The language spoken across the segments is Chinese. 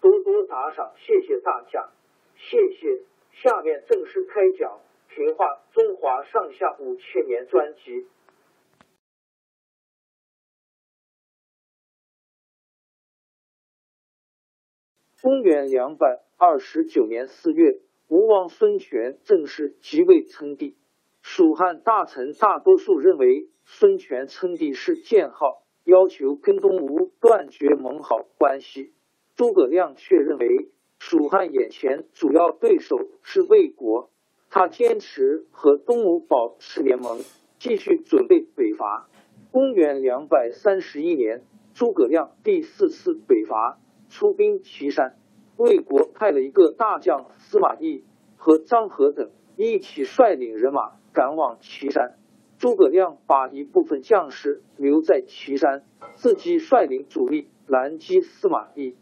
多多打赏，谢谢大家，谢谢。下面正式开讲《评话中华上下五千年》专辑。公元两百二十九年四月，吴王孙权正式即位称帝。蜀汉大臣大多数认为孙权称帝是建号，要求跟东吴断绝盟好关系。诸葛亮却认为蜀汉眼前主要对手是魏国，他坚持和东吴保持联盟，继续准备北伐。公元两百三十一年，诸葛亮第四次北伐，出兵岐山。魏国派了一个大将司马懿和张合等一起率领人马赶往岐山。诸葛亮把一部分将士留在岐山，自己率领主力拦击司马懿。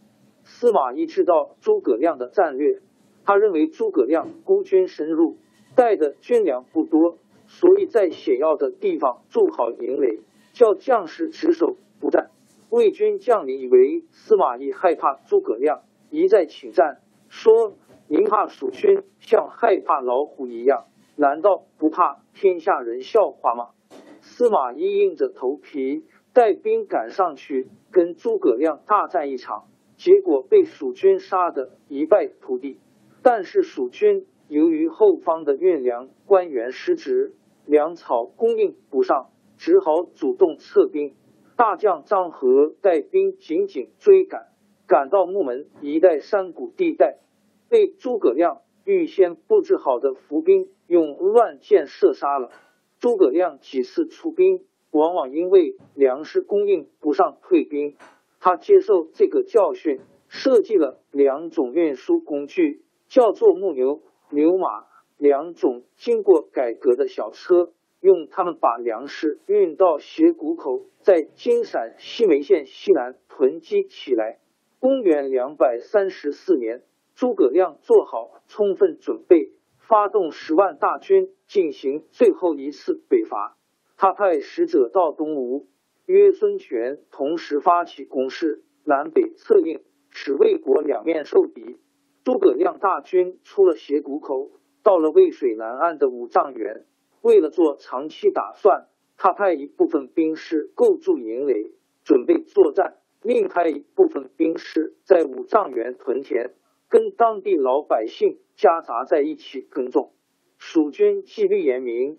司马懿知道诸葛亮的战略，他认为诸葛亮孤军深入，带的军粮不多，所以在险要的地方筑好营垒，叫将士值守不战。魏军将领以为司马懿害怕诸葛亮，一再请战，说：“您怕蜀军像害怕老虎一样，难道不怕天下人笑话吗？”司马懿硬着头皮带兵赶上去，跟诸葛亮大战一场。结果被蜀军杀得一败涂地，但是蜀军由于后方的运粮官员失职，粮草供应不上，只好主动撤兵。大将张合带兵紧紧追赶，赶到木门一带山谷地带，被诸葛亮预先布置好的伏兵用乱箭射杀了。诸葛亮几次出兵，往往因为粮食供应不上退兵。他接受这个教训，设计了两种运输工具，叫做木牛、牛马，两种经过改革的小车，用它们把粮食运到斜谷口，在金陕西梅县西南囤积起来。公元两百三十四年，诸葛亮做好充分准备，发动十万大军进行最后一次北伐。他派使者到东吴。约孙权同时发起攻势，南北策应，使魏国两面受敌。诸葛亮大军出了斜谷口，到了渭水南岸的五丈原。为了做长期打算，他派一部分兵士构筑营垒，准备作战；另派一部分兵士在五丈原屯田，跟当地老百姓夹杂在一起耕种。蜀军纪律严明，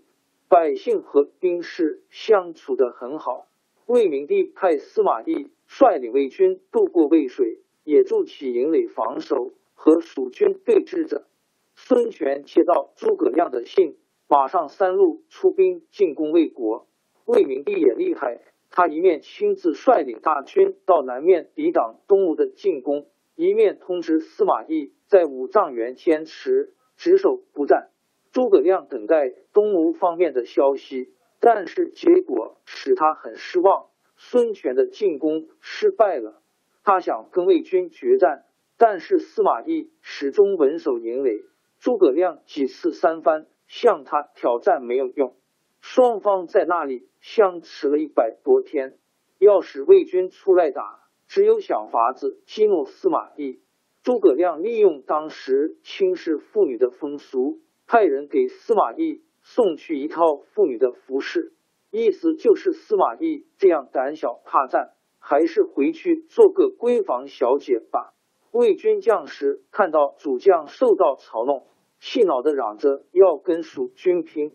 百姓和兵士相处的很好。魏明帝派司马懿率领魏军渡过渭水，也筑起营垒防守，和蜀军对峙着。孙权接到诸葛亮的信，马上三路出兵进攻魏国。魏明帝也厉害，他一面亲自率领大军到南面抵挡东吴的进攻，一面通知司马懿在五丈原坚持只守不战。诸葛亮等待东吴方面的消息。但是结果使他很失望，孙权的进攻失败了。他想跟魏军决战，但是司马懿始终稳守营垒，诸葛亮几次三番向他挑战没有用，双方在那里相持了一百多天。要使魏军出来打，只有想法子激怒司马懿。诸葛亮利用当时轻视妇女的风俗，派人给司马懿送去一套妇女的服饰，意思就是司马懿这样胆小怕战，还是回去做个闺房小姐吧。魏军将士看到主将受到嘲弄，气恼的嚷着要跟蜀军拼。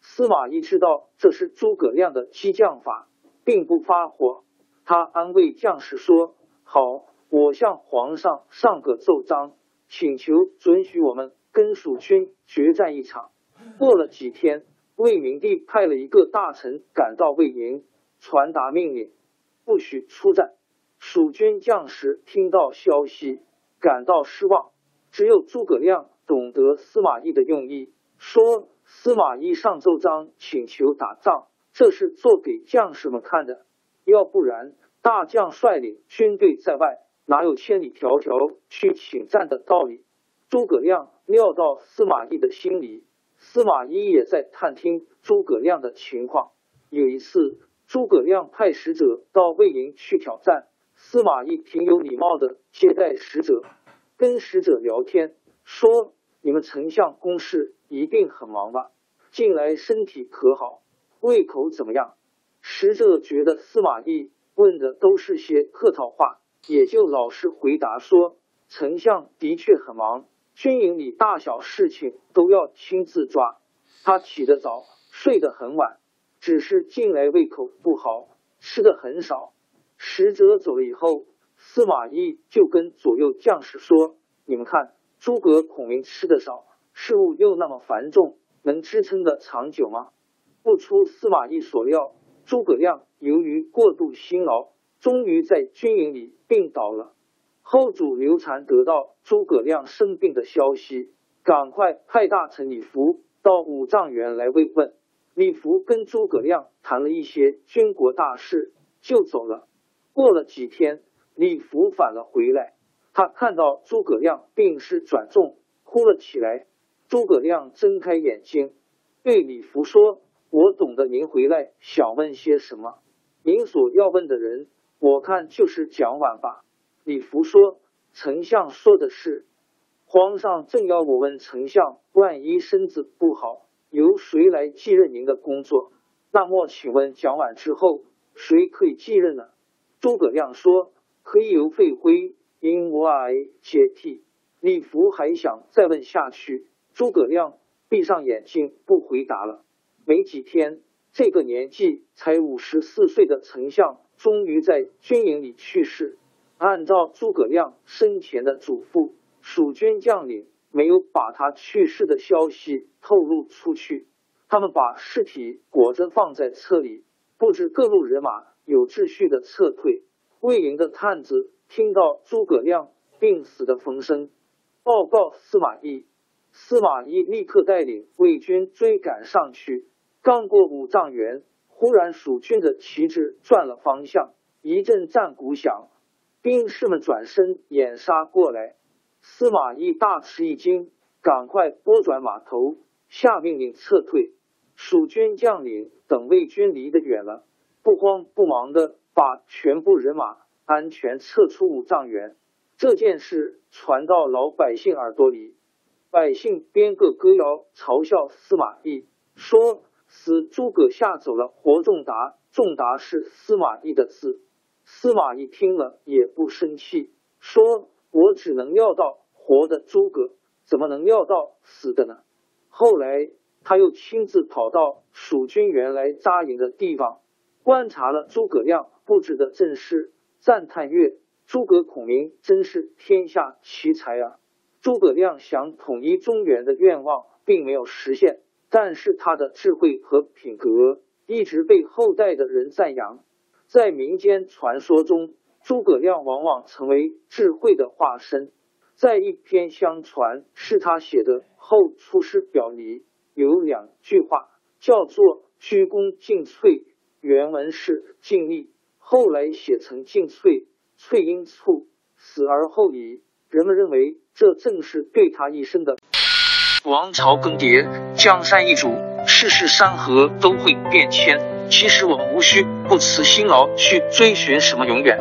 司马懿知道这是诸葛亮的激将法。并不发火，他安慰将士说：“好，我向皇上上个奏章，请求准许我们跟蜀军决战一场。”过了几天，魏明帝派了一个大臣赶到魏营，传达命令，不许出战。蜀军将士听到消息，感到失望。只有诸葛亮懂得司马懿的用意，说：“司马懿上奏章，请求打仗。”这是做给将士们看的，要不然大将率领军队在外，哪有千里迢迢去请战的道理？诸葛亮料到司马懿的心理，司马懿也在探听诸葛亮的情况。有一次，诸葛亮派使者到魏营去挑战，司马懿挺有礼貌的接待使者，跟使者聊天，说：“你们丞相公事一定很忙吧？近来身体可好？”胃口怎么样？使者觉得司马懿问的都是些客套话，也就老实回答说：“丞相的确很忙，军营里大小事情都要亲自抓。他起得早，睡得很晚，只是近来胃口不好，吃的很少。”使者走了以后，司马懿就跟左右将士说：“你们看，诸葛孔明吃的少，事务又那么繁重，能支撑的长久吗？”不出司马懿所料，诸葛亮由于过度辛劳，终于在军营里病倒了。后主刘禅得到诸葛亮生病的消息，赶快派大臣李福到五丈原来慰问。李福跟诸葛亮谈了一些军国大事，就走了。过了几天，李福返了回来，他看到诸葛亮病势转重，哭了起来。诸葛亮睁开眼睛，对李福说。我懂得您回来想问些什么，您所要问的人，我看就是蒋琬吧。李福说：“丞相说的是，皇上正要我问丞相，万一身子不好，由谁来继任您的工作？那么，请问蒋琬之后，谁可以继任呢？”诸葛亮说：“可以由费辉因我癌接替。”李福还想再问下去，诸葛亮闭上眼睛不回答了。没几天，这个年纪才五十四岁的丞相终于在军营里去世。按照诸葛亮生前的嘱咐，蜀军将领没有把他去世的消息透露出去。他们把尸体裹着放在车里，布置各路人马有秩序的撤退。魏营的探子听到诸葛亮病死的风声，报告司马懿。司马懿立刻带领魏军追赶上去。刚过五丈原，忽然蜀军的旗帜转了方向，一阵战鼓响，兵士们转身掩杀过来。司马懿大吃一惊，赶快拨转马头，下命令撤退。蜀军将领等魏军离得远了，不慌不忙的把全部人马安全撤出五丈原。这件事传到老百姓耳朵里，百姓编个歌谣嘲笑司马懿，说。死诸葛吓走了，活仲达，仲达是司马懿的字。司马懿听了也不生气，说：“我只能料到活的诸葛，怎么能料到死的呢？”后来他又亲自跑到蜀军原来扎营的地方，观察了诸葛亮布置的阵势，赞叹曰：“诸葛孔明真是天下奇才啊！”诸葛亮想统一中原的愿望并没有实现。但是他的智慧和品格一直被后代的人赞扬。在民间传说中，诸葛亮往往成为智慧的化身。在一篇相传是他写的《后出师表》里有两句话，叫做“鞠躬尽瘁”，原文是“尽力”，后来写成“尽瘁”，瘁因猝死而后已。人们认为这正是对他一生的。王朝更迭，江山易主，世事山河都会变迁。其实我们无需不辞辛劳去追寻什么永远，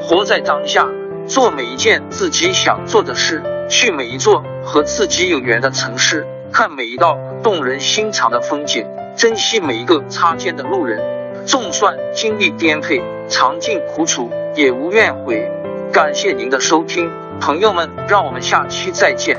活在当下，做每一件自己想做的事，去每一座和自己有缘的城市，看每一道动人心肠的风景，珍惜每一个擦肩的路人。纵算经历颠沛，尝尽苦楚，也无怨悔。感谢您的收听，朋友们，让我们下期再见。